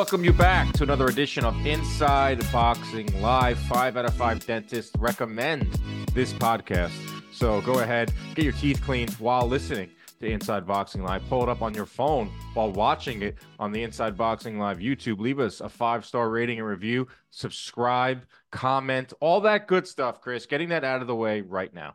welcome you back to another edition of Inside Boxing Live. Five out of five dentists recommend this podcast. So go ahead, get your teeth cleaned while listening to Inside Boxing Live. Pull it up on your phone while watching it on the Inside Boxing Live YouTube. Leave us a five star rating and review. Subscribe, comment, all that good stuff, Chris. Getting that out of the way right now.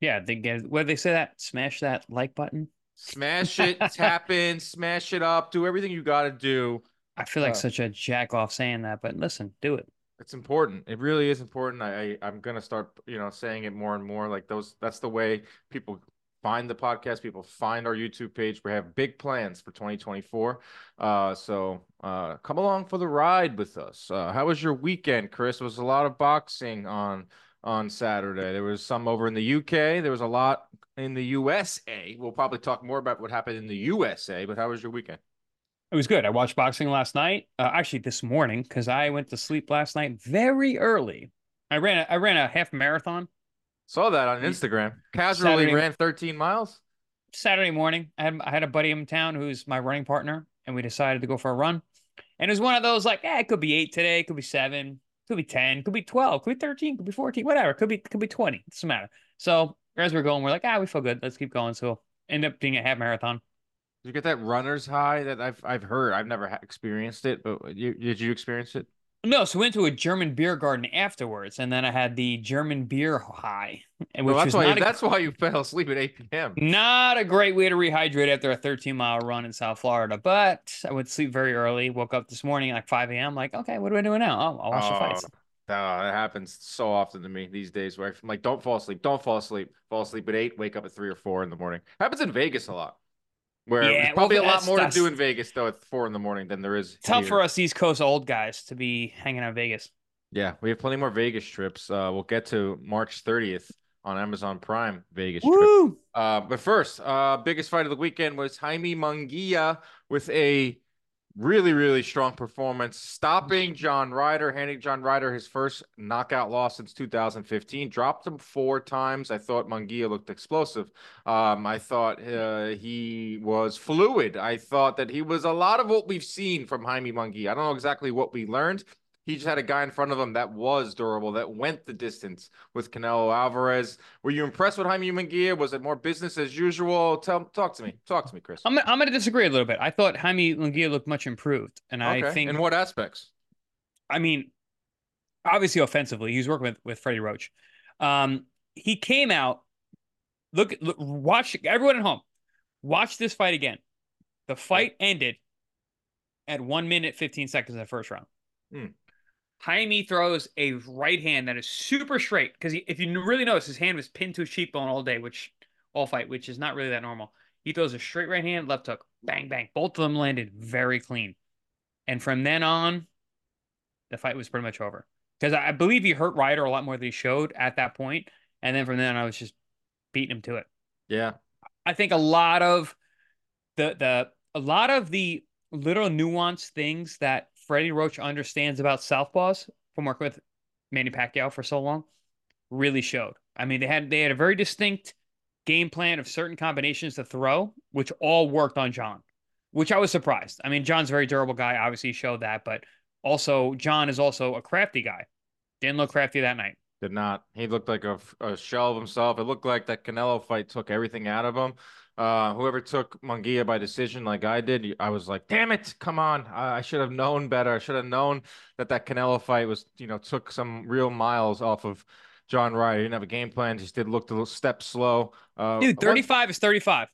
Yeah, they get where they say that smash that like button. Smash it, tap in, smash it up, do everything you got to do. I feel like Uh, such a jack off saying that, but listen, do it. It's important. It really is important. I, I I'm gonna start, you know, saying it more and more. Like those, that's the way people find the podcast. People find our YouTube page. We have big plans for 2024. Uh, so uh, come along for the ride with us. Uh, how was your weekend, Chris? Was a lot of boxing on on Saturday. There was some over in the UK. There was a lot in the USA. We'll probably talk more about what happened in the USA. But how was your weekend? It was good. I watched boxing last night. Uh, actually, this morning because I went to sleep last night very early. I ran a, I ran a half marathon Saw that on Instagram. Casually Saturday- ran 13 miles. Saturday morning. I had I had a buddy in town who's my running partner, and we decided to go for a run. And it was one of those like, eh, it could be eight today, it could be seven, It could be ten, could be twelve, could be thirteen, could be fourteen, whatever. Could be could be twenty. Doesn't matter. So as we're going, we're like, ah, we feel good. Let's keep going. So end up being a half marathon. Did you get that runner's high that I've I've heard? I've never experienced it, but you, did you experience it? No, so we went to a German beer garden afterwards, and then I had the German beer high, eh, and which Well, that's was why a, that's why you fell asleep at 8 p.m. not a great way to rehydrate after a 13 mile run in South Florida. But I went to sleep very early. Woke up this morning at like 5 a.m. Like, okay, what do I do now? Oh, I'll watch the fights. Oh, that happens so often to me these days. Where I'm like, don't fall asleep, don't fall asleep, fall asleep at eight, wake up at three or four in the morning. Happens in Vegas a lot. Where Yeah, probably well, a lot more to do in Vegas though at four in the morning than there is. Tough here. for us East Coast old guys to be hanging out in Vegas. Yeah, we have plenty more Vegas trips. Uh, we'll get to March 30th on Amazon Prime Vegas trip. Uh, but first, uh, biggest fight of the weekend was Jaime Munguia with a really, really strong performance, stopping John Ryder, handing John Ryder his first knockout loss since 2015. Dropped him four times. I thought Munguia looked explosive. Um, I thought uh, he was fluid. I thought that he was a lot of what we've seen from Jaime Munguia. I don't know exactly what we learned. He just had a guy in front of him that was durable, that went the distance with Canelo Alvarez. Were you impressed with Jaime Munguia? Was it more business as usual? Tell, talk to me. Talk to me, Chris. I'm, I'm going to disagree a little bit. I thought Jaime Munguia looked much improved. And I think, In what aspects? I mean, obviously offensively, he was working with, with Freddie Roach. Um, he came out, look, look, watch everyone at home, watch this fight again. The fight ended at one minute, 15 seconds in the first round. Hmm. Jaime throws a right hand that is super straight because if you really notice, his hand was pinned to his cheekbone all day, which all fight, which is not really that normal. He throws a straight right hand, left hook, bang, bang. Both of them landed very clean. And from then on, the fight was pretty much over. Because I believe he hurt Ryder a lot more than he showed at that point. And then from then on, I was just beating him to it. Yeah. I think a lot of the the a lot of the little nuanced things that Freddie Roach understands about southpaws from working with Manny Pacquiao for so long really showed. I mean, they had they had a very distinct game plan of certain combinations to throw, which all worked on John, which I was surprised. I mean, John's a very durable guy, obviously showed that, but also John is also a crafty guy. Didn't look crafty that night. Did not. He looked like a, a shell of himself. It looked like that Canelo fight took everything out of him. Uh, whoever took Munguia by decision like I did, I was like, damn it, come on. I, I should have known better. I should have known that that Canelo fight was, you know, took some real miles off of John Ryder. He didn't have a game plan. Just did look a little step slow. Uh, Dude, one- 35 is 35.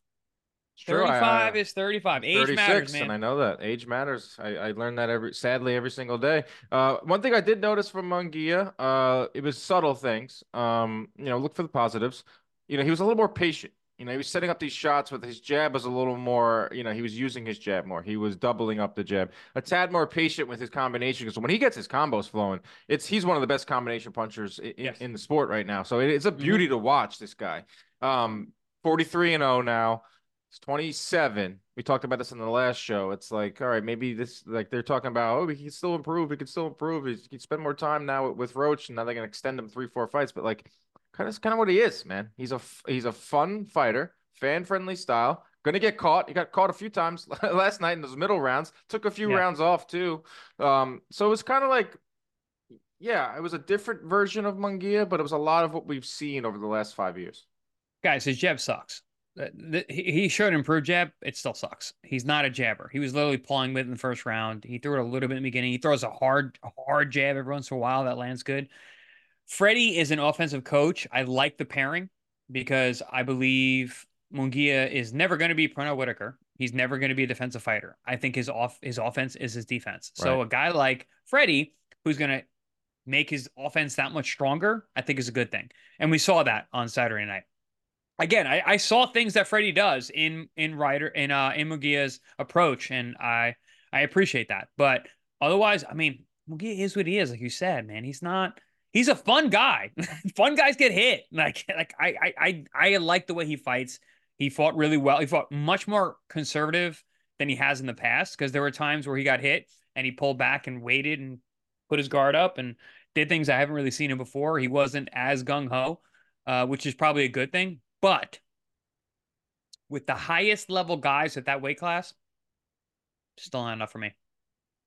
It's 35 I- is 35. Age 36, matters, man. and I know that age matters. I, I learned that every sadly every single day. Uh, one thing I did notice from Munguia, uh, it was subtle things. Um, you know, look for the positives. You know, he was a little more patient. You know, he was setting up these shots with his jab was a little more. You know, he was using his jab more. He was doubling up the jab. A tad more patient with his combination because when he gets his combos flowing, it's he's one of the best combination punchers in, Yes. in the sport right now. So it, it's a beauty to watch this guy. Um, 43 and 0 now. It's 27. We talked about this in the last show. It's like, all right, maybe this, like they're talking about, oh, he can still improve. He can still improve. He can spend more time now with, with Roach, and now they're gonna extend him three, four fights. But like, kind of, kind of what he is, man. He's a, he's a fun fighter, fan friendly style, Gonna get caught. He got caught a few times last night in those middle rounds. Took a few Yeah. rounds off too. Um, so it was kind of like, yeah, it was a different version of Munguia, but it was a lot of what we've seen over the last five years. Guys, his jab sucks. Uh, He showed improved jab. It still sucks. He's not a jabber. He was literally pawing with it in the first round. He threw it a little bit in the beginning. He throws a hard, hard jab every once in a while that lands good. Freddie is an offensive coach. I like the pairing because I believe Munguia is never going to be Pernell Whitaker. He's never going to be a defensive fighter. I think his off his offense is his defense. So a guy like Freddie, who's going to make his offense that much stronger, I think is a good thing. And we saw that on Saturday night. Again, I, I saw things that Freddie does in in Ryder in uh in Munguia's approach, and I I appreciate that. But otherwise, I mean, Munguia is what he is, like you said, man. He's not he's a fun guy. fun guys get hit. Like like I I I I like the way he fights. He fought really well. He fought much more conservative than he has in the past because there were times where he got hit and he pulled back and waited and put his guard up and did things I haven't really seen him before. He wasn't as gung ho, uh, which is probably a good thing. But with the highest level guys at that weight class, still not enough for me.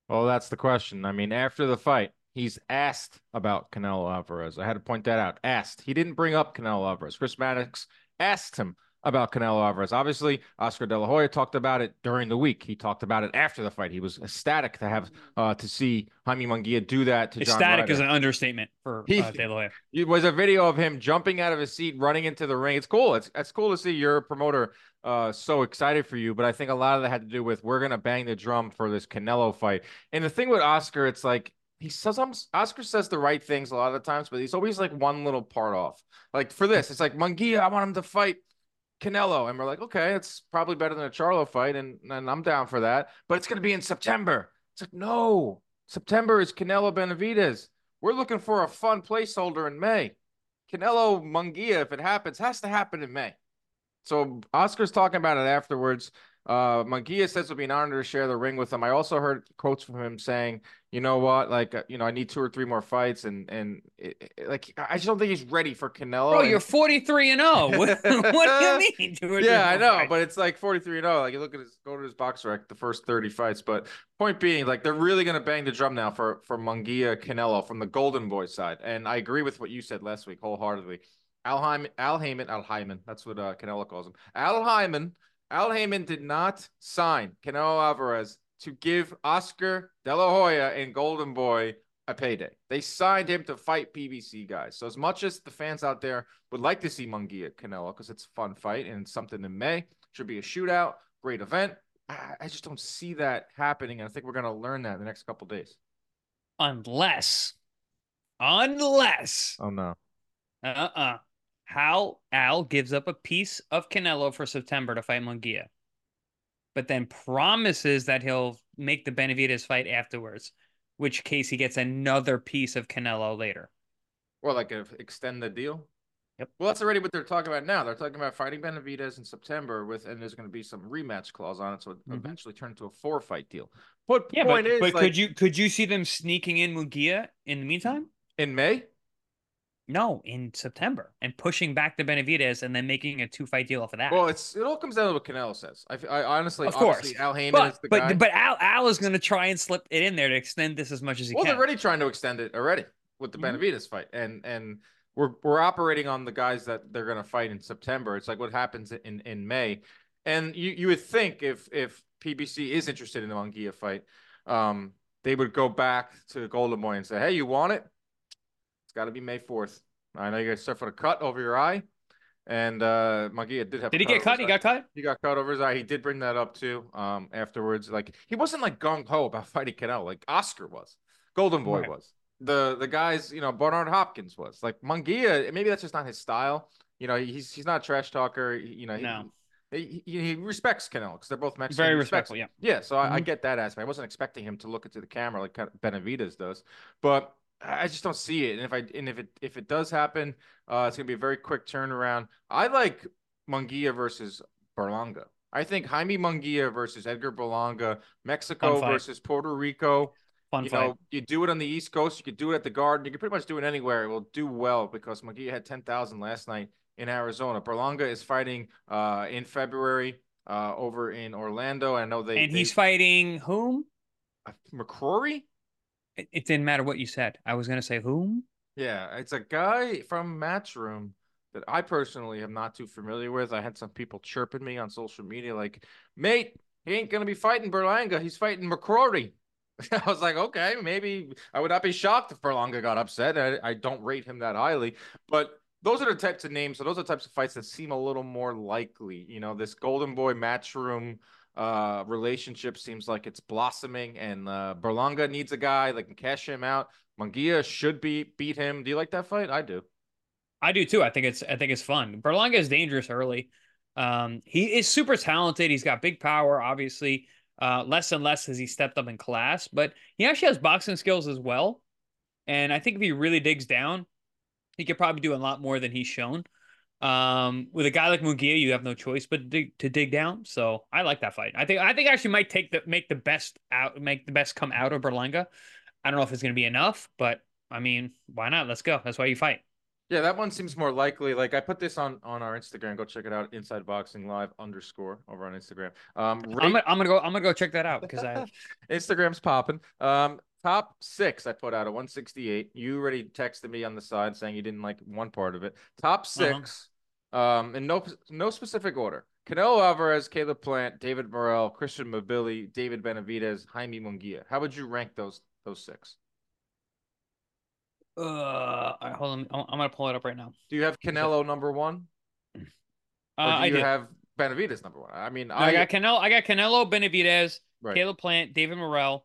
Well, that's the question. I mean, after the fight, he's asked about Canelo Alvarez. I had to point that out. Asked. He didn't bring up Canelo Alvarez. Chris Maddox asked him about Canelo Alvarez. Obviously, Oscar De La Hoya talked about it during the week. He talked about it after the fight. He was ecstatic to have uh, to see Jaime Munguia do that to Ecstatic is an understatement for He- uh, De La Hoya. It was a video of him jumping out of his seat, running into the ring. It's cool. It's it's cool to see your promoter uh so excited for you. But I think a lot of that had to do with we're gonna bang the drum for this Canelo fight. And the thing with Oscar, it's like he says some Oscar says the right things a lot of the times, but he's always like one little part off. Like for this, it's like Munguia, I want him to fight Canelo, and we're like, okay, it's probably better than a Charlo fight, and and I'm down for that. But it's gonna be in September. It's like no, September is Canelo Benavidez. We're looking for a fun placeholder in May. Canelo Munguia, if it happens, has to happen in May. So Oscar's talking about it afterwards. Uh, Munguia says it'll be an honor to share the ring with him. I also heard quotes from him saying, "You know what? Like, uh, you know, I need two or three more fights, and and it, it- like, I just don't think he's ready for Canelo." Bro, and- you're 43 and 0. What, what do you mean? Two or three yeah, I know, fights? but it's like 43 and 0. Like you look at his go to his box rec, the first 30 fights. But point being, like they're really gonna bang the drum now for for Munguia Canelo from the Golden Boy side. And I agree with what you said last week wholeheartedly. Al Hyman, Al Heyman, Al Hyman, that's what uh, Canelo calls him. Al Hyman, Al Haymon did not sign Canelo Alvarez to give Oscar De La Hoya and Golden Boy a payday. They signed him to fight PBC guys. So as much as the fans out there would like to see Munguia Canelo because it's a fun fight and something in May, should be a shootout, great event. I, I just don't see that happening, and I think we're gonna learn that in the next couple days. Unless, unless, Oh no. uh-uh, Hal Al gives up a piece of Canelo for September to fight Munguia, but then promises that he'll make the Benavidez fight afterwards, which case he gets another piece of Canelo later. Well, like if extend the deal. Yep. Well, that's already what they're talking about now. They're talking about fighting Benavidez in September with, and there's going to be some rematch clause on it, so it Mhm. eventually turn into a four fight deal. But Yeah, point but, is, but like, could you could you see them sneaking in Munguia in the meantime? in May? No, in September and pushing back the Benavidez and then making a two fight deal off of that. Well, it's it all comes down to what Canelo says. I, I honestly, Of course. Al Haymon but is the guy. but but Al Al is going to try and slip it in there to extend this as much as he well, can. Well, they're already trying to extend it already with the Mhm. Benavidez fight, and and we're we're operating on the guys that they're going to fight in September. It's like what happens in in May, and you you would think if if PBC is interested in the Munguia fight, um, they would go back to Golden Boy and say, hey, you want it? It's got to be May fourth. I know you guys suffered a cut over your eye, and uh, Munguia did have. Did he get cut? He got cut. He got cut over his eye. He did bring that up too. Um, afterwards, like he wasn't like gung ho about fighting Canelo, like Oscar was, Golden Boy Right. was. The the guys, you know, Bernard Hopkins was. Like Munguia, maybe that's just not his style. You know, he's he's not a trash talker. You know, he, No. he, he, he respects Canelo because they're both Mexican. Very respectful. Yeah. Yeah, so I, I Mhm. get that aspect. I wasn't expecting him to look into the camera like Benavidez does, but I just don't see it. And if I and if it if it does happen, uh, it's gonna be a very quick turnaround. I like Munguia versus Berlanga. I think Jaime Munguia versus Edgar Berlanga, Mexico versus Puerto Rico. Fun you fight. know, you do it on the East Coast, you could do it at the Garden, you can pretty much do it anywhere. It will do well because Munguia had ten thousand last night in Arizona. Berlanga is fighting uh, in February uh, over in Orlando. I know they and they, he's fighting whom? uh, McCrory. It, it didn't matter what you said. I was gonna say whom. Yeah, it's a guy from Matchroom that I personally am not too familiar with. I had some people chirping me on social media like, "Mate, he ain't gonna be fighting Berlanga. He's fighting McCrory." I was like, okay, maybe I would not be shocked if Berlanga got upset. I, I don't rate him that highly, but those are the types of names. So those are the types of fights that seem a little more likely. You know, this Golden Boy Matchroom uh relationship seems like it's blossoming, and uh Berlanga needs a guy that can cash him out. Munguia should be beat him. Do you like that fight? I do. I do too. I think it's I think it's fun. Berlanga is dangerous early. Um, he is super talented. He's got big power, obviously. Uh, less and less as he stepped up in class, but he actually has boxing skills as well. And I think if he really digs down, he could probably do a lot more than he's shown. Um, with a guy like Munguia, you have no choice but to dig, to dig down. So I like that fight. I think I think I actually might take the make the best out make the best come out of Berlanga. I don't know if it's going to be enough, but I mean, why not? Let's go. That's why you fight. Yeah, that one seems more likely. Like I put this on on our Instagram. Go check it out. Inside Boxing Live underscore over on Instagram. Um, I'm gonna, I'm gonna go. I'm gonna go check that out because I Instagram's popping. Um, top six I put out at 168. You already texted me on the side saying you didn't like one part of it. Top 6 um, in no no specific order. Canelo Alvarez, Caleb Plant, David Morrell, Christian Mbilli, David Benavidez, Jaime Munguia. How would you rank those those six? Uh, right, hold on. I'm, I'm gonna pull it up right now. Do you have Canelo number one? Uh, do I you did. have Benavidez number one? I mean, No, I, I, got Canelo. I got Canelo Benavidez, right. Caleb Plant, David Morrell.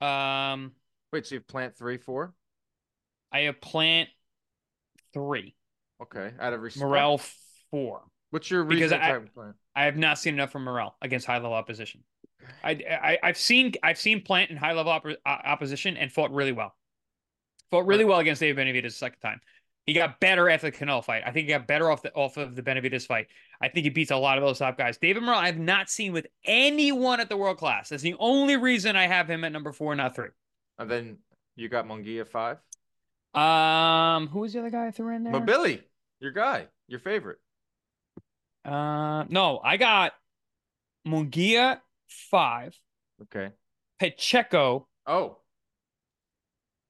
Um, Wait, so you have Plant three, four? I have Plant three, Okay, out of respect. Morrell four. What's your Because reason? I- for Plant? I have not seen enough from Morrell against high level opposition. I, I I've seen I've seen Plant in high level oppo- uh, opposition and fought really well. Fought really well against David Benavidez the second time. He got better after the Canelo fight. I think he got better off the off of the Benavidez fight. I think he beats a lot of those top guys. David Morrell, I have not seen with anyone at the world class. That's the only reason I have him at number four, not three. And then you got Munguia five. Um, who was the other guy I threw in there? Mbilli, your guy, your favorite. Uh, no, I got Munguia five, Okay. Pacheco, Oh,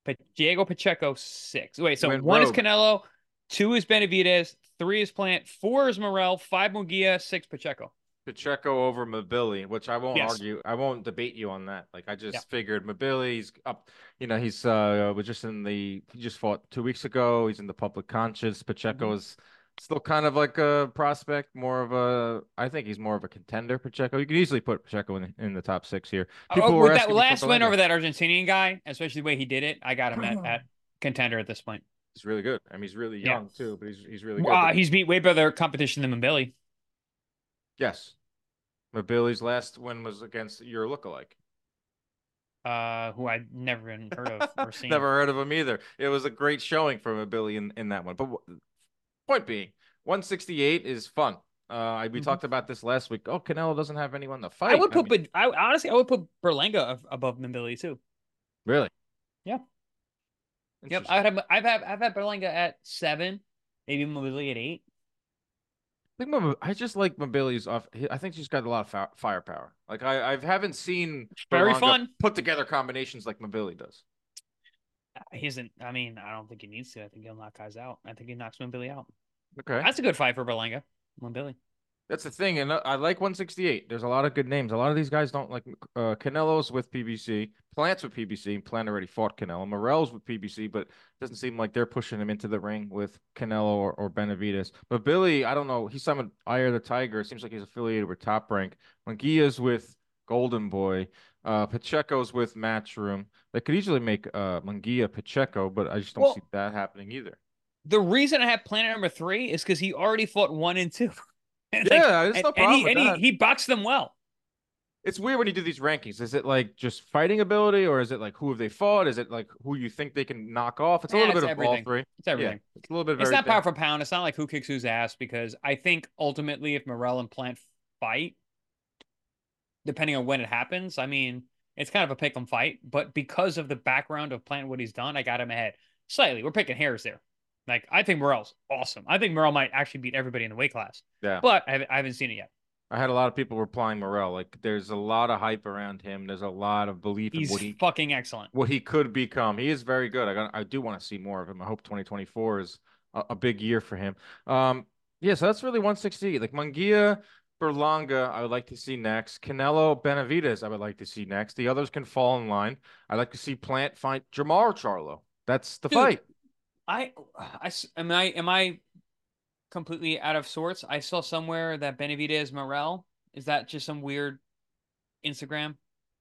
Pa- Diego Pacheco six. Wait, so one is. Canelo, two is Benavidez, three is Plant, four is Morrell, five Munguia, six Pacheco. Pacheco over Mbilli, which I won't Yes. argue. I won't debate you on that. Like I just Yeah. figured Mbilli, he's up. You know, he's uh was just in the. He just fought two weeks ago. He's in the public conscious. Pacheco Mm-hmm. is still kind of like a prospect, more of a. I think he's more of a contender. Pacheco. You could easily put Pacheco in in the top six here. People Oh, were with that asking me for last win over that Argentinian guy, especially the way he did it, I got him at, at contender at this point. He's really good. I mean, he's really Yeah. young too, but he's he's really good. Uh, he's beat way better competition than Billy. Yes. Mbilli's last win was against your lookalike. Uh, who I'd never even heard of or seen. Never heard of him either. It was a great showing from a Billy in, in that one. But w- point being, 168 is fun. Uh, I- we Mhm. talked about this last week. Oh, Canelo doesn't have anyone to fight. I would put, mean, I honestly, I would put Berlanga above Billy too. really. Yeah. Yep, I'd have, I've had, I've had Berlanga at seven, maybe Mobility at eight. I think I just like Mobility's off. I think she's got a lot of fi- firepower. Like I, I haven't seen Very fun. put together combinations like Mobility does. Uh, he isn't. I mean, I don't think he needs to. I think he'll knock guys out. I think he knocks Mobility out. Okay, That's a good fight for Berlanga. Mobility. That's the thing, and uh, I like 168. There's a lot of good names. A lot of these guys don't like uh, Canelo's with PBC, Plants with PBC. Plant already fought Canelo. Morrell's with PBC, but doesn't seem like they're pushing him into the ring with Canelo or, or Benavidez. But Billy, I don't know. He's some Eye of the Tiger. It seems like he's affiliated with Top Rank. Munguia's with Golden Boy. Uh, Pacheco's with Matchroom. They could easily make uh Munguia Pacheco, but I just don't Well- see that happening either. The reason I have Planet number three is because he already fought one and two. And, like, Yeah, there's and, no and problem he with and that. he, he boxed them well. It's weird when you do these rankings. Is it like just fighting ability, or is it like who have they fought? Is it like who you think they can knock off? It's a Yeah, little it's bit of all three. It's everything. Yeah, it's a little bit. Of It's not everything. pound for pound. It's not like who kicks whose ass because I think ultimately if Morrell and Plant fight, depending on when it happens, I mean, it's kind of a pick 'em fight. But because of the background of Plant, what he's done, I got him ahead slightly. We're picking hairs there. Like I think Morrell's awesome. I think Morrell might actually beat everybody in the weight class, Yeah. but I haven't, I haven't seen it yet. I had a lot of people replying Morrell. Like, there's a lot of hype around him. There's a lot of belief He's in what he fucking excellent. what he could become. He is very good. I got, I do want to see more of him. I hope 2024 is a, a big year for him. Um, yeah, so that's really 160. Like Munguia, Berlanga, I would like to see next. Canelo, Benavides, I would like to see next. The others can fall in line. I'd like to see Plant fight Jermall Charlo. That's the Dude, fight. I, I, am I, am I completely out of sorts? I saw somewhere that Benavidez Morrell. Is that just some weird Instagram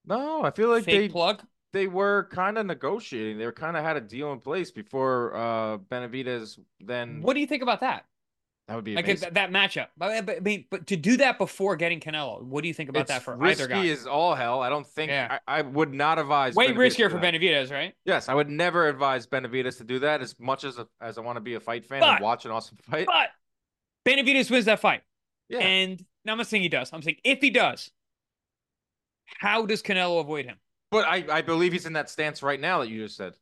No, I feel like fake they plug? they were kind of negotiating. They were kind of had a deal in place before uh Benavidez. Then What do you think about that? That would be Like amazing. that, that matchup. But, but, I mean, but to do that before getting Canelo, what do you think about it's that for risky either guy? is all hell. I don't think Yeah. I, I would not advise Way Benavidez riskier for that. Benavidez, right? Yes, I would never advise Benavidez to do that. As much as as I want to be a fight fan But- and watch an awesome fight. But Benavidez wins that fight. yeah, And now I'm not saying he does. I'm saying if he does, how does Canelo avoid him? but I I believe he's in that stance right now that you just said.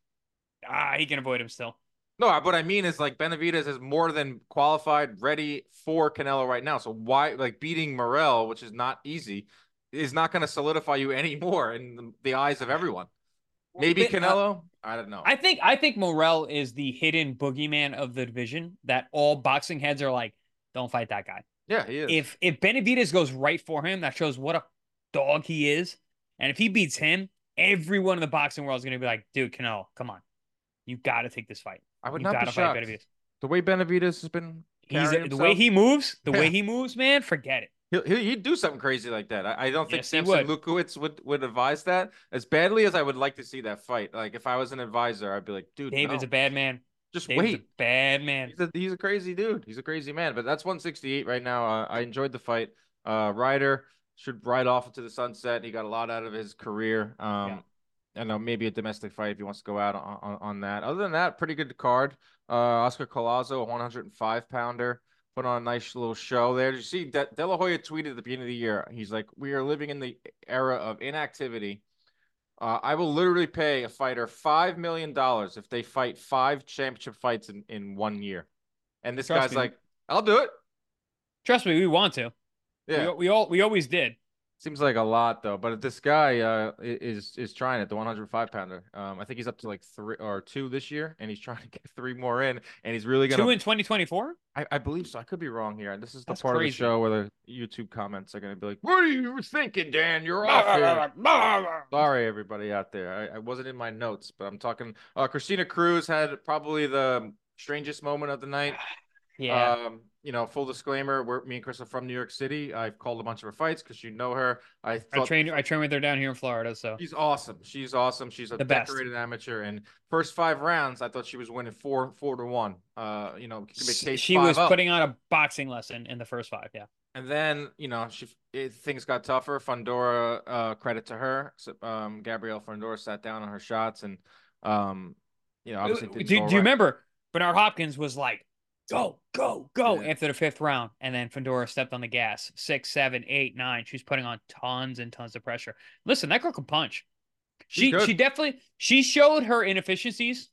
Ah, he can avoid him still. No, what I mean is like Benavidez is more than qualified, ready for Canelo right now. So why like beating Morrell, which is not easy, is not going to solidify you anymore in the, eyes of everyone. Maybe uh, Canelo. I don't know. I think I think Morrell is the hidden boogeyman of the division that all boxing heads are like, don't fight that guy. yeah, he is. If if Benavidez goes right for him, that shows what a dog he is. And if he beats him, everyone in the boxing world is going to be like, dude, Canelo, come on, you got to take this fight. I would you not be shocked. The way Benavidez has been He's the way he moves, the Yeah. way he moves, man, forget it. He'll, he'd do something crazy like that. I, I don't think Yes, Sampson would. Lewkowicz would, would advise that as badly as I would like to see that fight. Like if I was an advisor, I'd be like, dude, David's no, a bad man. just David's wait. a bad man. He's a, he's a crazy dude. He's a crazy man. But that's 168 right now. Uh, I enjoyed the fight. Uh, Ryder should ride off into the sunset. He got a lot out of his career. Um, I know maybe a domestic fight if he wants to go out on, on, on that. Other than that, pretty good card. Uh, Oscar Collazo, a 105 pounder, put on a nice little show there. Did you see De, De La Hoya tweeted at the beginning of the year? He's like, "We are living in the era of inactivity." Uh, I will literally pay a fighter five million dollars if they fight five championship fights in, in one year. And this Trust guy's me. like, I'll do it. Trust me, we want to. Yeah. We, we all we always did. Seems like a lot though, but this guy uh is is trying it, the 105 pounder. Um, I think he's up to like three or two this year, and he's trying to get three more in, and he's really gonna. Two in 2024. I, I believe so. I could be wrong here. This is the That's part of the show where the YouTube comments are gonna be like, "What are you thinking, Dan? You're off here." Sorry, everybody out there. I, I wasn't in my notes, but I'm talking. Uh, Christina Cruz had probably the strangest moment of the night. Yeah. Um, you know, full disclaimer: we're me and Chris are from New York City. I've called a bunch of her fights because you know her. I I trained I trained with her down here in Florida, so she's awesome. She's awesome. She's a The best. decorated amateur. And first five rounds, I thought she was winning four four to one. Uh, you know, she was 5-0. putting on a boxing lesson in the first five. Yeah. And then you know, she it, things got tougher. Fundora, uh, credit to her. So, um, Gabriela Fundora sat down on her shots, and um, you know, obviously do, do go you remember Bernard Hopkins was like, go, go, go Yeah. after the fifth round. And then Fundora stepped on the gas. Six, seven, eight, nine. She was putting on tons and tons of pressure. Listen, that girl can punch. She she definitely she showed her inefficiencies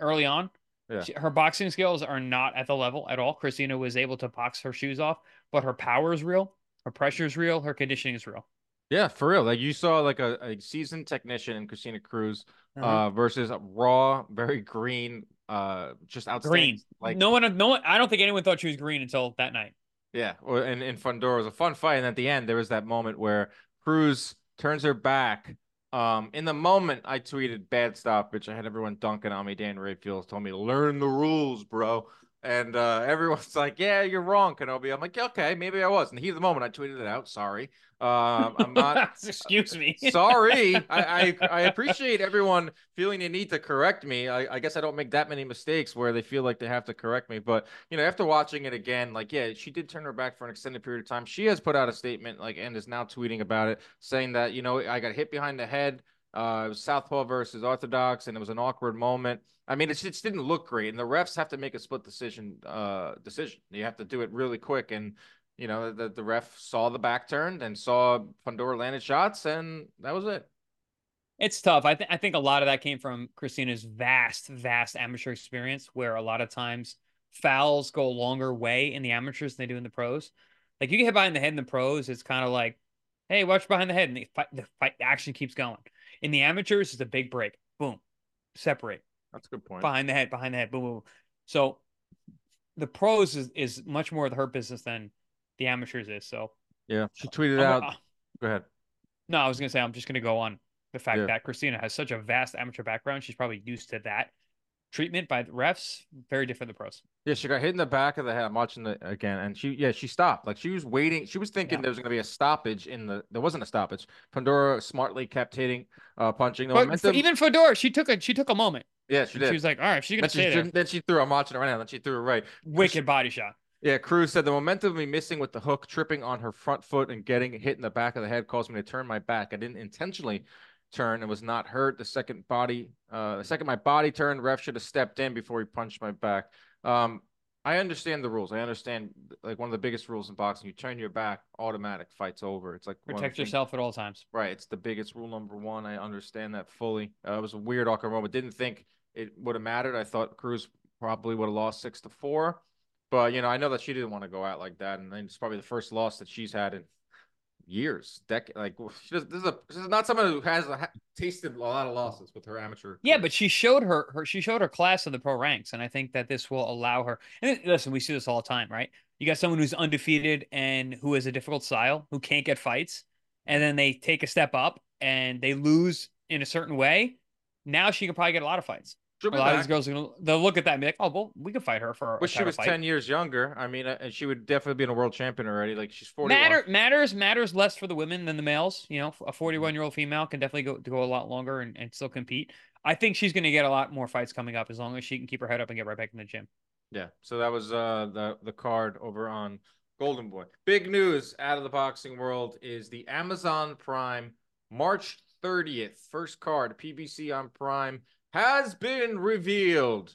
early on. Yeah. She- her boxing skills are not at the level at all. Christina was able to box her shoes off, but her power is real, her pressure is real, her conditioning is real. Yeah, for real. Like you saw, like a, a seasoned technician in Christina Cruz, Uh-huh. uh, versus a raw, very green, uh, just outstanding. green. Like no one, no one. I don't think anyone thought she was green until that night. Yeah, well, and in Fundora was a fun fight, and at the end there was that moment where Cruz turns her back. Um, in the moment, I tweeted "bad stoppage." I had everyone dunking on me. Dan Rafael told me to learn the rules, bro, and uh, everyone's like, "Yeah, you're wrong, Kenobi." I'm like, "Okay, maybe I was." In the heat of the moment, I tweeted it out. Sorry, um, I'm not. Excuse me. Sorry, I, I I appreciate everyone feeling the need to correct me. I, I guess I don't make that many mistakes where they feel like they have to correct me. But you know, after watching it again, like yeah, she did turn her back for an extended period of time. She has put out a statement, like, and is now tweeting about it, saying that you know I got hit behind the head. Uh, it was Southpaw versus Orthodox, and it was an awkward moment. I mean, it just didn't look great, and the refs have to make a split decision. Uh, decision. You have to do it really quick, and you know, the, the ref saw the back turned and saw Fundora landed shots, and that was it. It's tough. I think I think a lot of that came from Christina's vast, vast amateur experience, where a lot of times fouls go a longer way in the amateurs than they do in the pros. Like you get hit behind the head in the pros, it's kind of like, hey, watch behind the head, and the fight, the fight, the action keeps going. In the amateurs, it's a big break. Boom, separate. That's a good point. Behind the head, behind the head, boom, boom. So the pros is, is much more of the hurt business than the amateurs is. So yeah, she tweeted I'm, out. Uh, go ahead. No, I was gonna say I'm just gonna go on the fact yeah. that Christina has such a vast amateur background. She's probably used to that treatment by the refs. Very different than pros. Yeah, she got hit in the back of the head. I'm watching the again, and she yeah she stopped. Like she was waiting. She was thinking yeah. there was going to be a stoppage in the. There wasn't a stoppage. Fundora smartly kept hitting, uh, punching. The but momentum. Even Fundora, she took a she took a moment. Yeah, she did. She was like, all right, she's gonna stay there. Then she threw. I'm watching it right now. Then she threw it right. Wicked body shot. Yeah, Cruz said the momentum of me missing with the hook, tripping on her front foot, and getting hit in the back of the head caused me to turn my back. I didn't intentionally turn and was not hurt. The second body, uh, the second my body turned, ref should have stepped in before he punched my back. Um, I understand the rules. I understand like one of the biggest rules in boxing: you turn your back, automatic, fight's over. It's like protect yourself at all times. Right. It's the biggest rule number one. I understand that fully. Uh, it was a weird awkward moment. Didn't think it would have mattered. I thought Cruz probably would have lost six to four. But you know, I know that she didn't want to go out like that, and it's probably the first loss that she's had in years, decade. Like this is a this is not someone who has a, tasted a lot of losses with her amateur. Yeah, but she showed her her she showed her class in the pro ranks, and I think that this will allow her. And listen, we see this all the time, right? You got someone who's undefeated and who has a difficult style, who can't get fights, and then they take a step up and they lose in a certain way. Now she can probably get a lot of fights. A lot back. of these girls are gonna they'll look at that and be like, oh well, we could fight her for. But she was fight. ten years younger. I mean, uh, and she would definitely be in a world champion already. Like she's forty. Matter matters matters less for the women than the males. You know, a forty-one year old female can definitely go go a lot longer and, and still compete. I think she's gonna get a lot more fights coming up as long as she can keep her head up and get right back in the gym. Yeah. So that was uh the the card over on Golden Boy. Big news out of the boxing world is the Amazon Prime March 30th first card PBC on Prime has been revealed.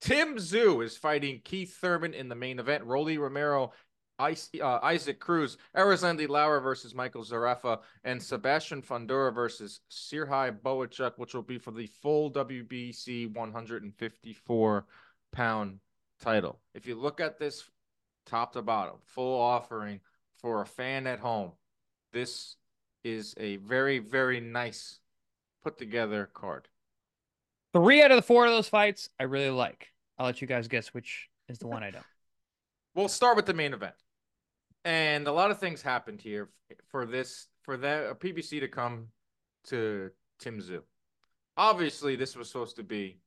Tim Tszyu is fighting Keith Thurman in the main event. Rolly Romero, uh, Isaac Cruz, Erislandy Lara versus Michael Zerafa, and Sebastian Fundora versus Serhii Bohachuk, which will be for the full WBC 154 pound title. If you look at this top to bottom, full offering for a fan at home, this is a very, very nice put together card. Three out of the four of those fights I really like. I'll let you guys guess which is the one I don't. We'll start with the main event. And a lot of things happened here for this for the PBC to come to Tim Tszyu. Obviously, this was supposed to be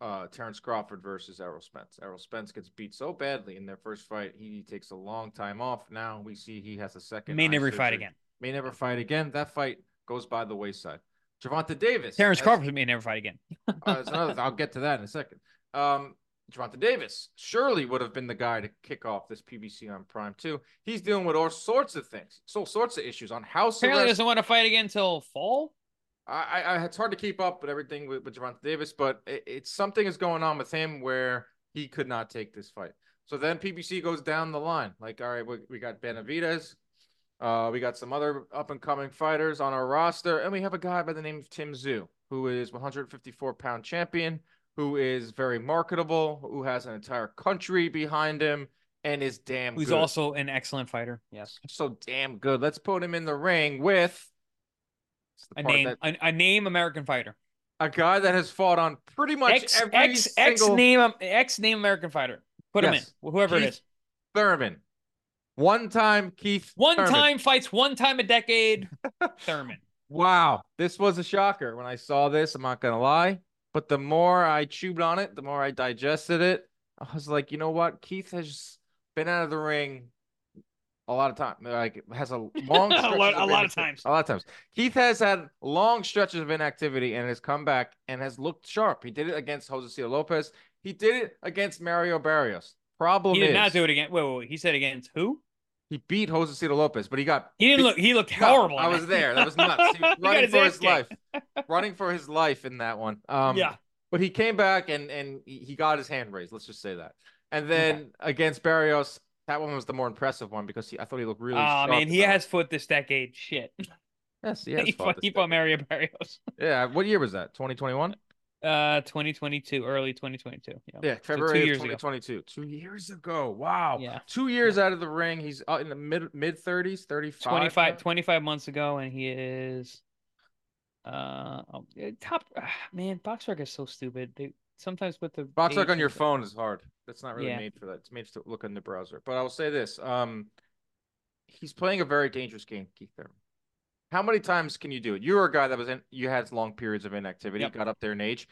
uh, Terrence Crawford versus Errol Spence. Errol Spence gets beat so badly in their first fight, he takes a long time off. Now we see he has a second. May never surgery. fight again. May never fight again. That fight goes by the wayside. Gervonta Davis. Terrence Crawford may never fight again. uh, another, I'll get to that in a second. Um, Gervonta Davis surely would have been the guy to kick off this PBC on Prime too. He's dealing with all sorts of things, all sorts of issues on house. Apparently, arrest. doesn't want to fight again until fall. I, I, it's hard to keep up with everything with, with Gervonta Davis, but it, it's something is going on with him where he could not take this fight. So then PBC goes down the line. Like, all right, we, we got Benavidez, uh, we got some other up and coming fighters on our roster, and we have a guy by the name of Tim Tszyu, who is 154 pound champion, who is very marketable, who has an entire country behind him, and is damn. Who's good. also an excellent fighter. Yes, so damn good. Let's put him in the ring with a name, that, a, a, name American fighter, a guy that has fought on pretty much X, every X, single... X name, X name American fighter. Put yes. him in, whoever Keith it is. Thurman. One time Keith. One Thurman. time fights one time a decade. Thurman. Wow, this was a shocker when I saw this. I'm not gonna lie, but the more I chewed on it, the more I digested it. I was like, you know what? Keith has been out of the ring a lot of time. Like has a long a, lot, a lot of times. A lot of times. Keith has had long stretches of inactivity and has come back and has looked sharp. He did it against Jose Lopez. He did it against Mario Barrios. Problem he did is, not do it again. Wait, wait, wait, He said against who? He beat Josesito Lopez, but he got. He didn't beat, look. He looked horrible. I was there. That was nuts. He was running his for his life. running for his life in that one. Um, yeah. But he came back and and he got his hand raised. Let's just say that. And then okay. against Barrios, that one was the more impressive one because he, I thought he looked really. Oh man, he has foot this decade. Shit. Yes, he has. he fought, he fought Mario Barrios. yeah. What year was that? 2021. Uh, 2022, early 2022. Yeah, Yeah, So February of years ago. 2022. Two years ago. Wow. Yeah. Two years out of the ring. He's in the mid mid 30s, 35. 25, 25 months ago, and he is uh oh, eh, top. ah, man, Boxrec is so stupid. They sometimes put the Box dates on your phone is hard. That's not really Yeah. made for that. It's made to look in the browser. But I will say this: um, he's playing a very dangerous game, Keith Thurman. How many times can you do it? You're a guy that was in. You had long periods of inactivity. Yep. Got up there in age.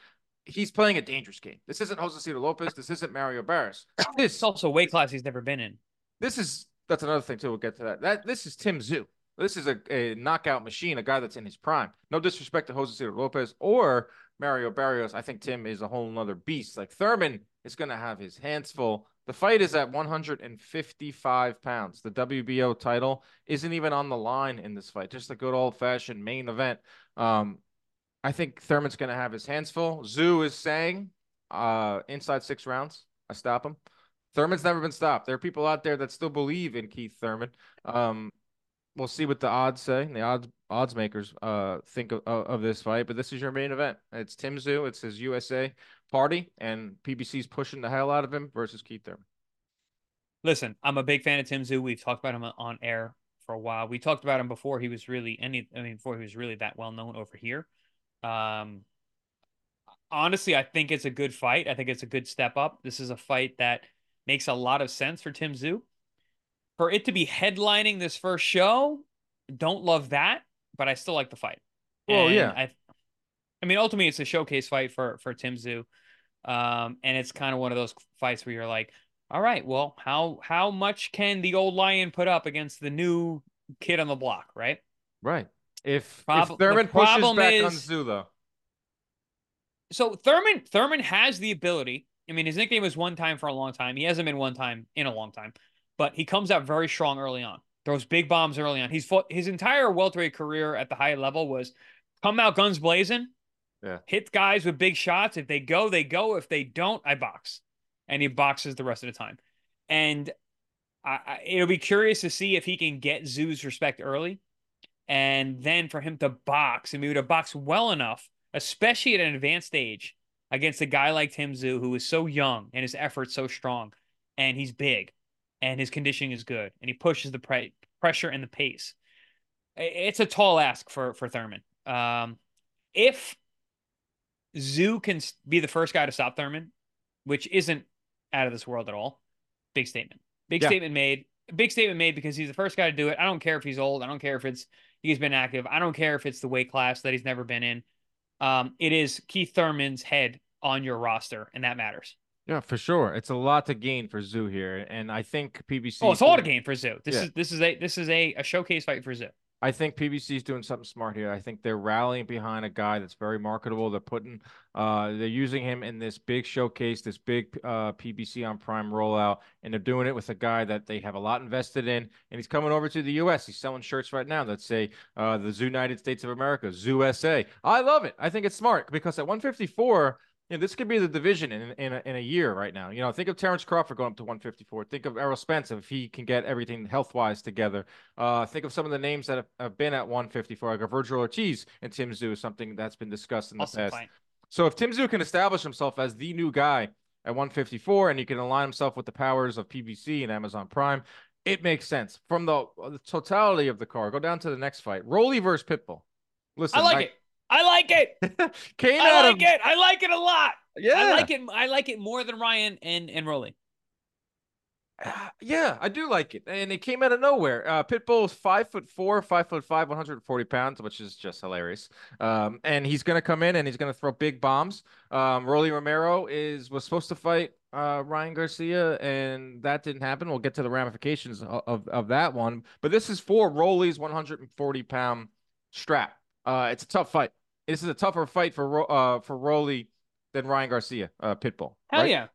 He's playing a dangerous game. This isn't Josesito Lopez. This isn't Mario Barrios. This It's also a weight class he's never been in. this is that's another thing too. We'll get to that. That this is Tim Tszyu. This is a, a knockout machine, a guy that's in his prime. No disrespect to Josesito Lopez or Mario Barrios. I think Tim is a whole nother beast. Like Thurman is gonna have his hands full. The fight is at 155 pounds. The WBO title isn't even on the line in this fight. Just a good old fashioned main event. Um, I think Thurman's gonna have his hands full. Tszyu is saying, uh, inside six rounds, I stop him. Thurman's never been stopped. There are people out there that still believe in Keith Thurman. Um, we'll see what the odds say. The odds odds makers uh think of, of, this fight, but this is your main event. It's Tim Tszyu. It's his USA party, and PBC's pushing the hell out of him versus Keith Thurman. Listen, I'm a big fan of Tim Tszyu. We've talked about him on air for a while. We talked about him before he was really any. I mean, before he was really that well known over here. Um, honestly, I think it's a good fight. I think it's a good step up. This is a fight that makes a lot of sense for Tim Tszyu. For it to be headlining this first show, don't love that, but I still like the fight. Well, And yeah. I, I mean, ultimately, it's a showcase fight for for Tim Tszyu, um, and it's kind of one of those fights where you're like, all right, well, how how much can the old lion put up against the new kid on the block, right? Right. If, Prob- if Thurman pushes back on Tszyu, though, So Thurman Thurman has the ability. I mean, his nickname was one time for a long time. He hasn't been one time in a long time, but he comes out very strong early on. Throws big bombs early on. He's fought his entire welterweight career at the high level was come out guns blazing, Yeah. hit guys with big shots. If they go, they go. If they don't, I box, and he boxes the rest of the time. And I, I, it'll be curious to see if he can get Tszyu's respect early, and then for him to box and maybe to box well enough, especially at an advanced age, against a guy like Tim Tszyu who is so young and his effort's so strong, and he's big, and his conditioning is good, and he pushes the pre- pressure and the pace. It's a tall ask for for Thurman. Um, if Tszyu can be the first guy to stop Thurman, which isn't out of this world at all, big statement. Big Yeah. statement made. Big statement made because he's the first guy to do it. I don't care if he's old. I don't care if it's he's been active. I don't care if it's the weight class that he's never been in. Um, it is Keith Thurman's head on your roster, and that matters. Yeah, for sure. It's a lot to gain for Tszyu here, and I think PBC. Oh, it's all a game for Tszyu. This Yeah. is this is a this is a, a showcase fight for Tszyu. I think PBC is doing something smart here. I think they're rallying behind a guy that's very marketable. They're putting, uh, they're using him in this big showcase, this big uh, PBC on Prime rollout, and they're doing it with a guy that they have a lot invested in, and he's coming over to the U.S. He's selling shirts right now that say uh, the Zoo United States of America, Zoo SA. I love it. I think it's smart because at 154. You know, this could be the division in in a, in a year right now. You know, think of Terrence Crawford going up to 154. Think of Errol Spence if he can get everything health wise together. Uh, think of some of the names that have, have been at 154, like a Vergil Ortiz and Tim Tszyu is something that's been discussed in the Awesome past. fight. So if Tim Tszyu can establish himself as the new guy at 154 and he can align himself with the powers of PBC and Amazon Prime, it makes sense. From the, the totality of the card, go down to the next fight. Rolly versus Pitbull. Listen, I like it. I like it. Came I like it. I like it a lot. yeah, I like it. I like it more than Ryan and and Rolly. Ah, Yeah, I do like it, and it came out of nowhere. Uh, Pitbull is five foot four, five foot five, 140 pounds, which is just hilarious. Um, and he's gonna come in and he's gonna throw big bombs. Um, Rolly Romero is was supposed to fight uh, Ryan Garcia, and that didn't happen. We'll get to the ramifications of, of, of that one, but this is for Rolly's 140 pound strap. Uh, it's a tough fight. This is a tougher fight for uh for Rolly than Ryan Garcia, uh, Pitbull. Hell right? yeah.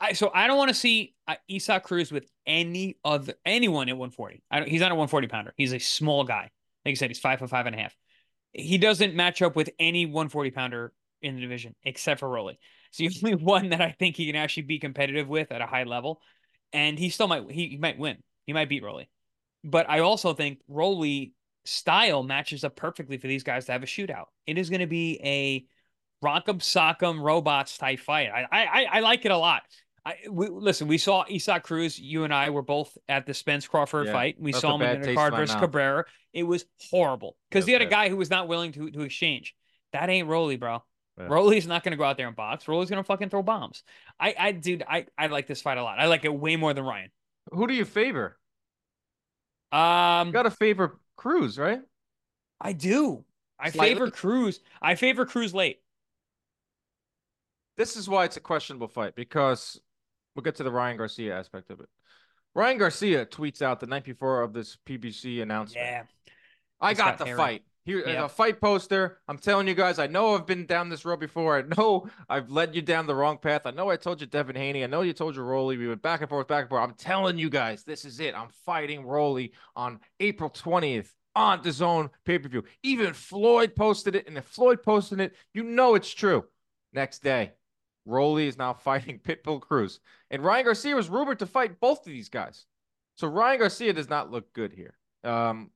I so I don't want to see uh, Isaac Cruz with any other anyone at 140. I don't, he's not a 140 pounder. He's a small guy. Like I said, he's five foot five and a half. He doesn't match up with any 140 pounder in the division except for Rolly. It's the only one that I think he can actually be competitive with at a high level, and he still might he, he might win. He might beat Rolly, but I also think Rolly style matches up perfectly for these guys to have a shootout. It is going to be a Rock'em Sock'em Robots type fight. I I I like it a lot. I we, listen. We saw Isaac Cruz. You and I were both at the Spence Crawford Yeah, fight. We saw him in the card versus. Cabrera. It was horrible because he had a guy who was not willing to to exchange. That ain't Rolly, bro. Yeah. Rolly's not going to go out there and box. Rolly's going to fucking throw bombs. I, I, dude, I, I like this fight a lot. I like it way more than Ryan. Who do you favor? Um, You got a favor Cruz, right? I do. I Slightly? favor Cruz. I favor Cruz late. This is why it's a questionable fight because we'll get to the Ryan Garcia aspect of it. Ryan Garcia tweets out the night before of this PBC announcement. Yeah. I got got the Harry. fight. Here, Yep. a fight poster. I'm telling you guys, I know I've been down this road before. I know I've led you down the wrong path. I know I told you Devin Haney. I know you told you Rolly. We went back and forth, back and forth. I'm telling you guys, this is it. I'm fighting Rolly on April 20th on the zone pay per view. Even Floyd posted it, and if Floyd posted it, you know it's true. Next day, Rolly is now fighting Pitbull Cruz, and Ryan Garcia was rumored to fight both of these guys. So Ryan Garcia does not look good here. Um,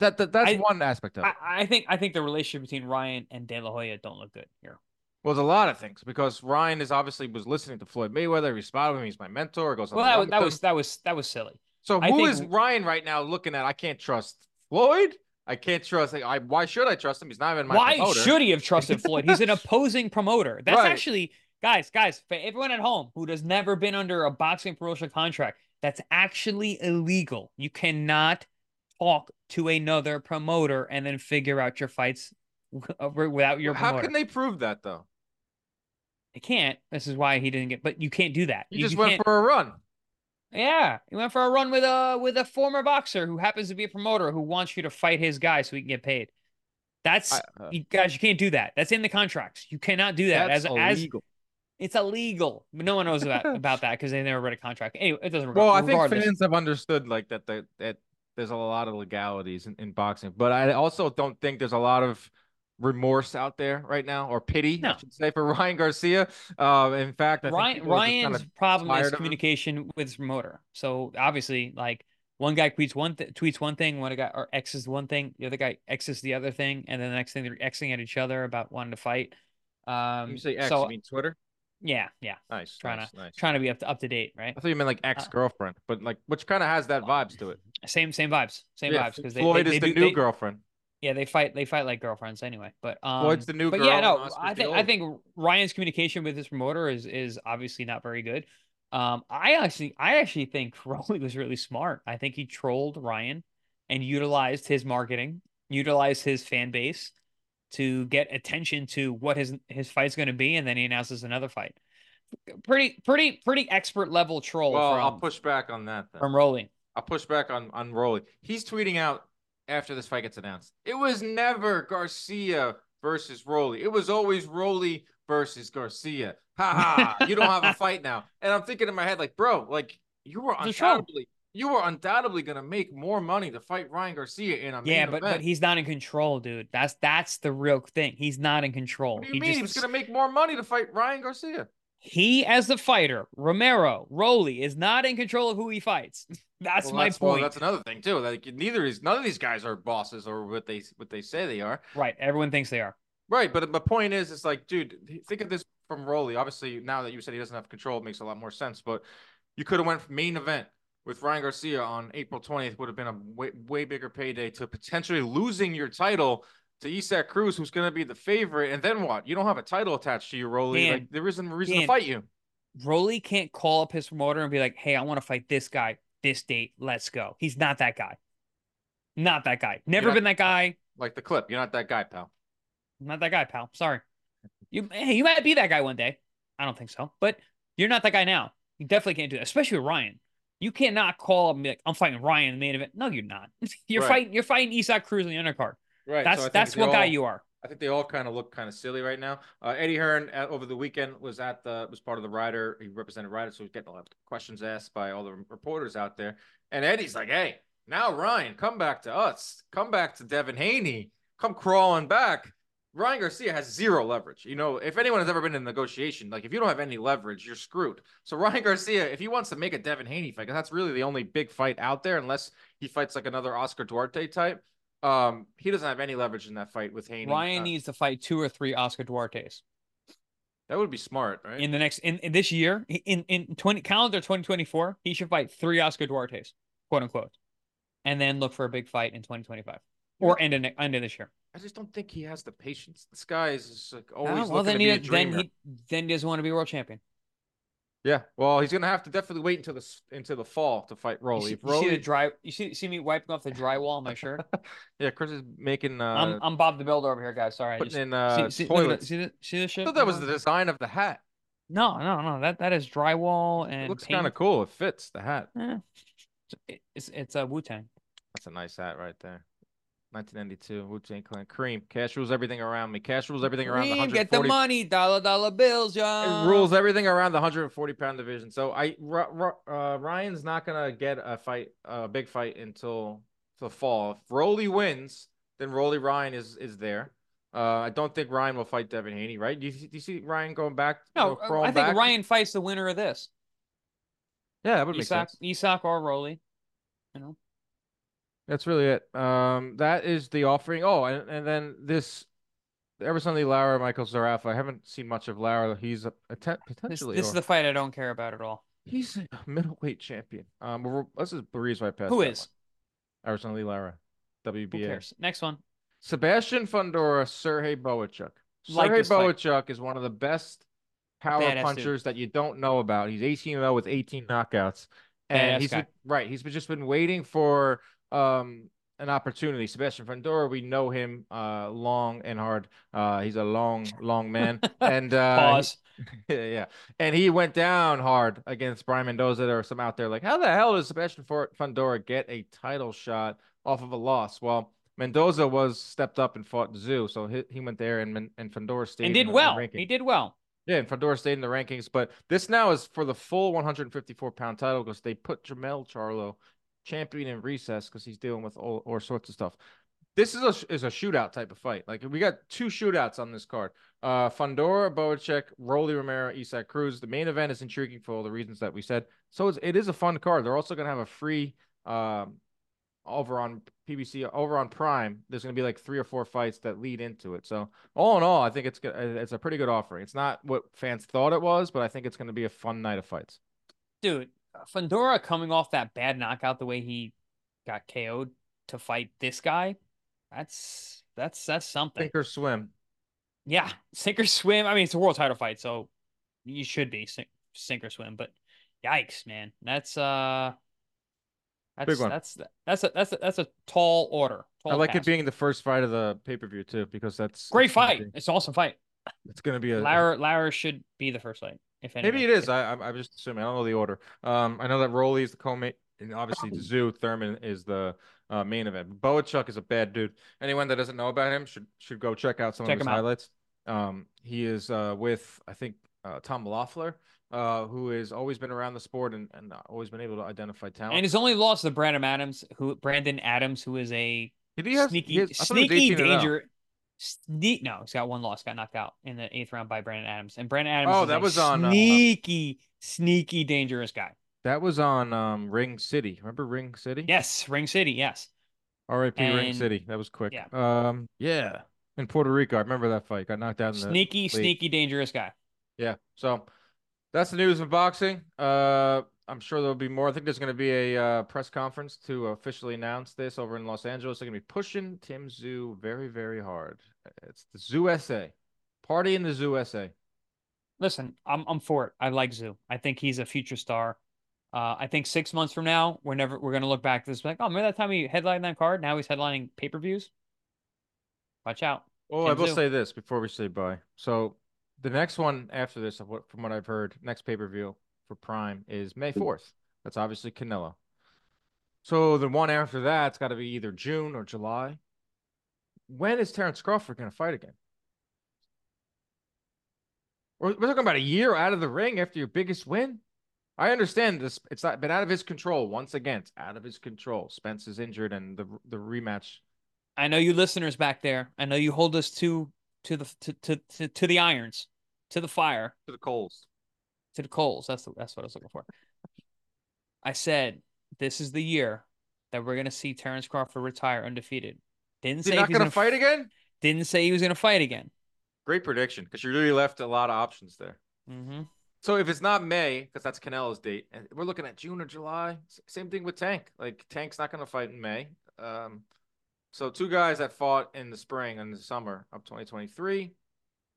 that, that that's I- one aspect of it. I, I think I think the relationship between Ryan and De La Hoya don't look good here. Well, there's a lot of things because Ryan is obviously was listening to Floyd Mayweather. He spotted him. He's my mentor. Goes Well, that was that was that was that was silly. so. I Who think- is Ryan right now looking at? I can't trust Floyd. I can't trust. Like, I why should I trust him? He's not even my Why promoter. should he have trusted Floyd? He's an opposing promoter. That's Right. actually, guys, guys, for everyone at home who has never been under a boxing promotional contract, that's actually illegal. You cannot talk to another promoter and then figure out your fights without your How promoter. can they prove that though? They can't. This is why he didn't get. But you can't do that. He You- just you went can't- for a run. Yeah, he went for a run with a with a former boxer who happens to be a promoter who wants you to fight his guy so he can get paid. That's I- uh, you guys. You can't do that. That's in the contracts. You cannot do that as as it's illegal. But no one knows about about that because they never read a contract. Anyway, it doesn't. Well, I think regardless. fans have understood like that. That that there's a lot of legalities in, in boxing, but I also don't think there's a lot of remorse out there right now or pity, I should say, for Ryan Garcia. Uh, in fact, I Ryan Ryan's kinda problem is of communication with his promoter. So obviously, like one guy tweets one th- tweets one thing, one guy or X's one thing, the other guy X's the other thing, and then the next thing they're Xing at each other about wanting to fight. Um, You say X, so you mean Twitter? Yeah, yeah, Nice, trying nice, nice. trying to be up to up to date, right? I thought you meant like ex girlfriend, but like which kind of has that vibes to it. Same same vibes, same yeah, vibes because they, Floyd they, is they the do- new they- girlfriend. Yeah, they fight. They fight like girlfriends anyway. But um, Floyd's the new but girl. yeah, no, I think I think Ryan's communication with his promoter is is obviously not very good. Um, I actually I actually think Rolly was really smart. I think he trolled Ryan and utilized his marketing, utilized his fan base to get attention to what his his fight's going to be, and then he announces another fight. Pretty pretty pretty expert level troll Well, from I'll push back on that. Then. from Rolly. I'll push back on on Rolly. He's tweeting out after this fight gets announced. It was never Garcia versus Rolly. It was always Rolly versus Garcia. Ha ha! You don't have a fight now. And I'm thinking in my head, like, bro, like you were undoubtedly, you are undoubtedly gonna make more money to fight Ryan Garcia in a main Yeah, but event. but he's not in control, dude. That's that's the real thing. He's not in control. What do you he mean? just he was gonna make more money to fight Ryan Garcia. he as the fighter, Romero, Rolly is not in control of who he fights. That's Well, my that's, well, point. that's another thing too. Like neither is none of these guys are bosses or what they what they say they are. Right. Everyone thinks they are. Right, but my point is, it's like, dude, think of this from Rolly. Obviously, now that you said he doesn't have control, it makes a lot more sense. But you could have went main event with Ryan Garcia on April 20th. Would have been a way, way bigger payday to potentially losing your title to Isaac Cruz, who's going to be the favorite. And then what? You don't have a title attached to you, Rolly. Dan, like there isn't a reason to fight you. Rolly can't call up his promoter and be like, "Hey, I want to fight this guy this date. Let's go." He's not that guy. Not that guy. Never Yeah. been that guy. Like the clip. You're not that guy, pal. Not that guy, pal. Sorry. You hey, you might be that guy one day. I don't think so, but you're not that guy now. You definitely can't do that, especially with Ryan. You cannot call up and be like, "I'm fighting Ryan in the main event." No, you're not. You're Right. fighting. You're fighting Isaac Cruz in the undercard. Right. That's so that's what guy you are. I think they all kind of look kind of silly right now. Uh, Eddie Hearn at, over the weekend was at the was part of the Ryder. He represented Ryder, so he's getting a lot of questions asked by all the reporters out there. And Eddie's like, "Hey, now Ryan, come back to us. Come back to Devin Haney. Come crawling back." Ryan Garcia has zero leverage. You know, if anyone has ever been in negotiation, like if you don't have any leverage, you're screwed. So Ryan Garcia, if he wants to make a Devin Haney fight, that's really the only big fight out there, unless he fights like another Oscar Duarte type. Um, he doesn't have any leverage in that fight with Haney. Ryan Uh, needs to fight two or three Oscar Duartes. That would be smart, right? in the next in, in this year in in 20 calendar 2024 he should fight three oscar duartes quote unquote and then look for a big fight in 2025 or end of, end of this year I just don't think he has the patience. This guy is just like Ah, always well looking then to be he a then he then he doesn't want to be world champion Yeah, well, he's gonna have to definitely wait until the into the fall to fight you Rolly. see, If you see the Rolly, dry you see see me wiping off the drywall on my shirt yeah, Chris is making uh i'm i'm bob the builder over here guys sorry I putting just, in uh see, see, toilets. see, the, see this I thought that was the design of the hat. no no no that that is drywall and It looks kind of cool. It fits the hat. Eh. It's- it's a wu-tang That's a nice hat right there. 1992 Wu Tang Clan. Cream. Cash rules everything around me. Cash rules everything around the Cream, 140. get the money dollar dollar bills It y'all rules everything around the 140 pound division. So I uh, Ryan's not gonna get a fight, a big fight until the fall. If Rolly wins, then Rolly Ryan is is there. Uh, I don't think Ryan will fight Devin Haney, right? Do you, do you see Ryan going back? you No, know, uh, I think back? Ryan fights the winner of this. Yeah, that would make Isaac, sense. Isaac or Rolly. You know, That's really it. Um, that is the offering. Oh, and, and then this Erislandy Lara, Michael Zerafa. I haven't seen much of Lara. He's a, a te- potentially. this is or- the fight I don't care about at all. He's a middleweight champion. Um, let's just breeze right past. Who is? one. Lee Lara, WBA. Who cares? Next one. Sebastian Fundora, Sergey Bohachuk. Like Sergey this. Bohachuk is one of the best power Badass dude. punchers that you don't know about. He's 18 0 with 18 knockouts. And Badass he's guy. right. He's just been waiting for um an opportunity. Sebastian Fundora, we know him uh long and hard. Uh he's a long, long man. And uh Pause. yeah, yeah. And he went down hard against Brian Mendoza. There were some out there like, how the hell does Sebastian Fundora get a title shot off of a loss? Well, Mendoza was stepped up and fought Tszyu, so he, he went there and and Fundora stayed and did well. He did well. Yeah, and Fundora stayed in the rankings, but this now is for the full 154 pound title because they put Jermall Charlo champion in recess because he's dealing with all, all sorts of stuff. This is a is a shootout type of fight. Like we got two shootouts on this card. Uh, Fundora, Bohachuk, Rolly Romero, Isaac Cruz. The main event is intriguing for all the reasons that we said. So it's, it is a fun card. They're also gonna have a free um over on PBC over on Prime. There's gonna be like three or four fights that lead into it. So all in all, I think it's good. It's a pretty good offering. It's not what fans thought it was, but I think it's gonna be a fun night of fights. Dude, Fundora coming off that bad knockout the way he got KO'd to fight this guy, that's that's that's something. Sink or swim. Yeah, sink or swim. I mean, it's a world title fight, so you should be sink, sink or swim. But yikes, man, that's uh, that's Big one. that's that's a that's a that's a tall order. I tall like it being the first fight of the pay per view too, because that's great gonna fight. be- It's an awesome fight. It's gonna be a Lara Lara should be the first fight. If maybe it is. I I'm, just assuming. I don't know the order. Um, I know that Rolly is the co-main, and obviously Oh. Tszyu Thurman is the uh, main event. Bohachuk is a bad dude. Anyone that doesn't know about him should should go check out some Check of his highlights. Um, he is uh with I think uh, Tom Loeffler, uh, who has always been around the sport and and always been able to identify talent. And he's only lost to Brandon Adams, who Brandon Adams, who is a Did he have, sneaky, he has, I thought he was sneaky 18 and danger. Sneak, no, he's got one loss, got knocked out in the eighth round by Brandon Adams, and Brandon Adams. Oh, is that a was on, uh, sneaky, sneaky, dangerous guy. That was on um Ring City. Remember Ring City? Yes, Ring City. Yes, R.I.P. Ring City. That was quick. yeah. Um. Yeah. In Puerto Rico, I remember that fight. Got knocked out in sneaky, league. sneaky, dangerous guy. Yeah. So that's the news of boxing. Uh, I'm sure there'll be more. I think there's going to be a uh, press conference to officially announce this over in Los Angeles. They're going to be pushing Tim Tszyu very, very hard. It's the Zoo SA. Party in the Zoo SA. Listen, I'm I'm for it. I like Tszyu. I think he's a future star. Uh, I think six months from now, we're never we're gonna look back at this like, oh, remember that time he headlined that card? Now he's headlining pay per views. Watch out. Oh, I will Zoo. say this before we say bye. So the next one after this, from what I've heard, next pay per view for Prime is May fourth. That's obviously Canelo. So the one after that's got to be either June or July. When is Terrence Crawford going to fight again? We're, we're talking about a year out of the ring after your biggest win. I understand this. It's not been out of his control once again. It's out of his control. Spence is injured, and the the rematch. I know you listeners back there. I know you hold us to to the to to to, to the irons, to the fire, To the coals, to the coals. That's the, that's what I was looking for. I said this is the year that we're gonna see Terrence Crawford retire undefeated. Didn't say he if not going to fight f- again? Didn't say he was gonna fight again. Great prediction because you really left a lot of options there. Mm-hmm. So if it's not May, because that's Canelo's date, and we're looking at June or July. Same thing with Tank. Like Tank's not going to fight in May. Um, so two guys that fought in the spring and the summer of 2023.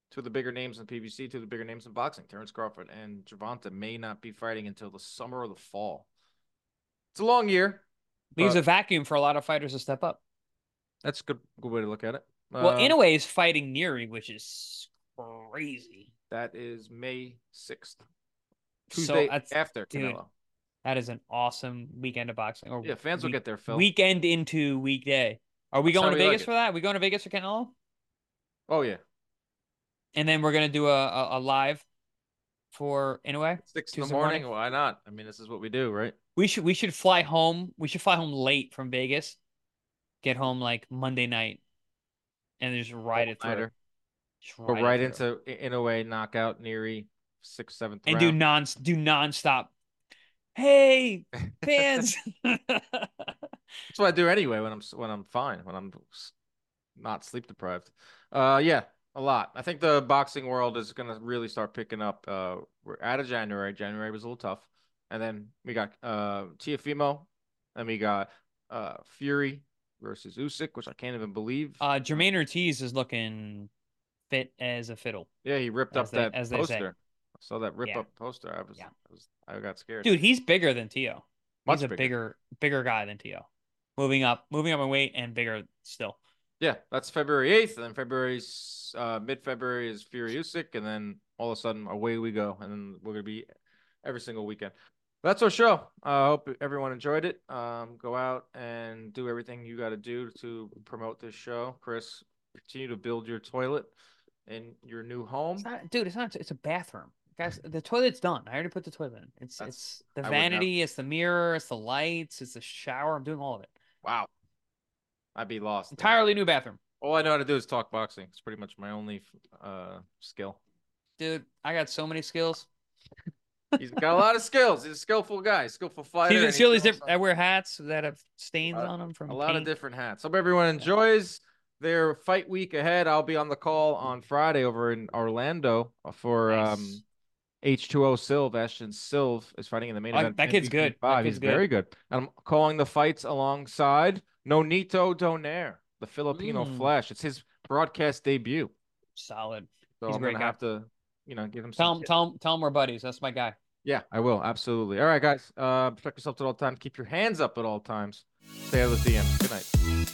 Two of the bigger names in PBC, two of the bigger names in boxing. Terrence Crawford and Gervonta may not be fighting until the summer or the fall. It's a long year. Leaves a vacuum for a lot of fighters to step up. That's a good good way to look at it. Well, Uh, Inoue is fighting Nery, which is crazy. that is May 6th. So Tuesday that's after dude, Canelo. that is an awesome weekend of boxing. Or Yeah, fans will get their fill. weekend into weekday. Are we That's going to we like Vegas for that? we going to Vegas for Canelo? Oh yeah. And then we're gonna do a, a, a live for Inoue. Six in the morning. morning? Why not? I mean, this is what we do, right? We should we should fly home. We should fly home late from Vegas. Get home like Monday night, and just ride it through. All-nighter. Just Go ride it right through. into in a way knockout Nery sixth seventh and do non do nonstop. Hey fans! That's what I do anyway when I'm when I'm fine when I'm not sleep deprived. Uh, yeah, a lot. I think the boxing world is gonna really start picking up. Uh, we're out of January. January was a little tough, and then we got uh Teofimo, and we got uh Fury versus Usyk, which I can't even believe. uh, Jermaine Ortiz is looking fit as a fiddle, yeah, he ripped up they- that as they say. poster. I saw that rip Yeah. up poster. I was, Yeah. I was, I got scared. dude. He's bigger than Tio. Much he's a bigger. bigger bigger guy than Tio. Moving up, moving up in weight and bigger still. Yeah, that's February 8th. And then February's uh, mid February is Fury Usyk. And then all of a sudden, away we go. And then we're going to be every single weekend. That's our show. I hope everyone enjoyed it. Um, go out and do everything you got to do to promote this show. Chris, continue to build your toilet in your new home. It's not, dude. It's not. It's a bathroom, guys. The toilet's done. I already put the toilet in. It's That's- it's the I vanity. It's the mirror. It's the lights. It's the shower. I'm doing all of it. Wow. I'd be lost. Entirely new bathroom, All I know how to do is talk boxing. It's pretty much my only uh, skill. dude. I got so many skills. He's got a lot of skills. He's a skillful guy, skillful fighter. The- see all these different. I wear hats that have stains Uh, on them from a lot of different hats. Hope everyone enjoys their fight week ahead. I'll be on the call on Friday over in Orlando for um H2O Sylve. Ashton Sylve is fighting in the main Oh, event. that kid's good. That kid's He's good. very good. And I'm calling the fights alongside Nonito Donaire, the Filipino Mm. Flash. It's his broadcast debut. Solid. So He's I'm gonna have to, you know, give him Tell him, tell him, tell him we're buddies. That's my guy. Yeah, I will. Absolutely. All right, guys. Uh, protect yourself at all times. Keep your hands up at all times. Stay out of the DMs. Good night.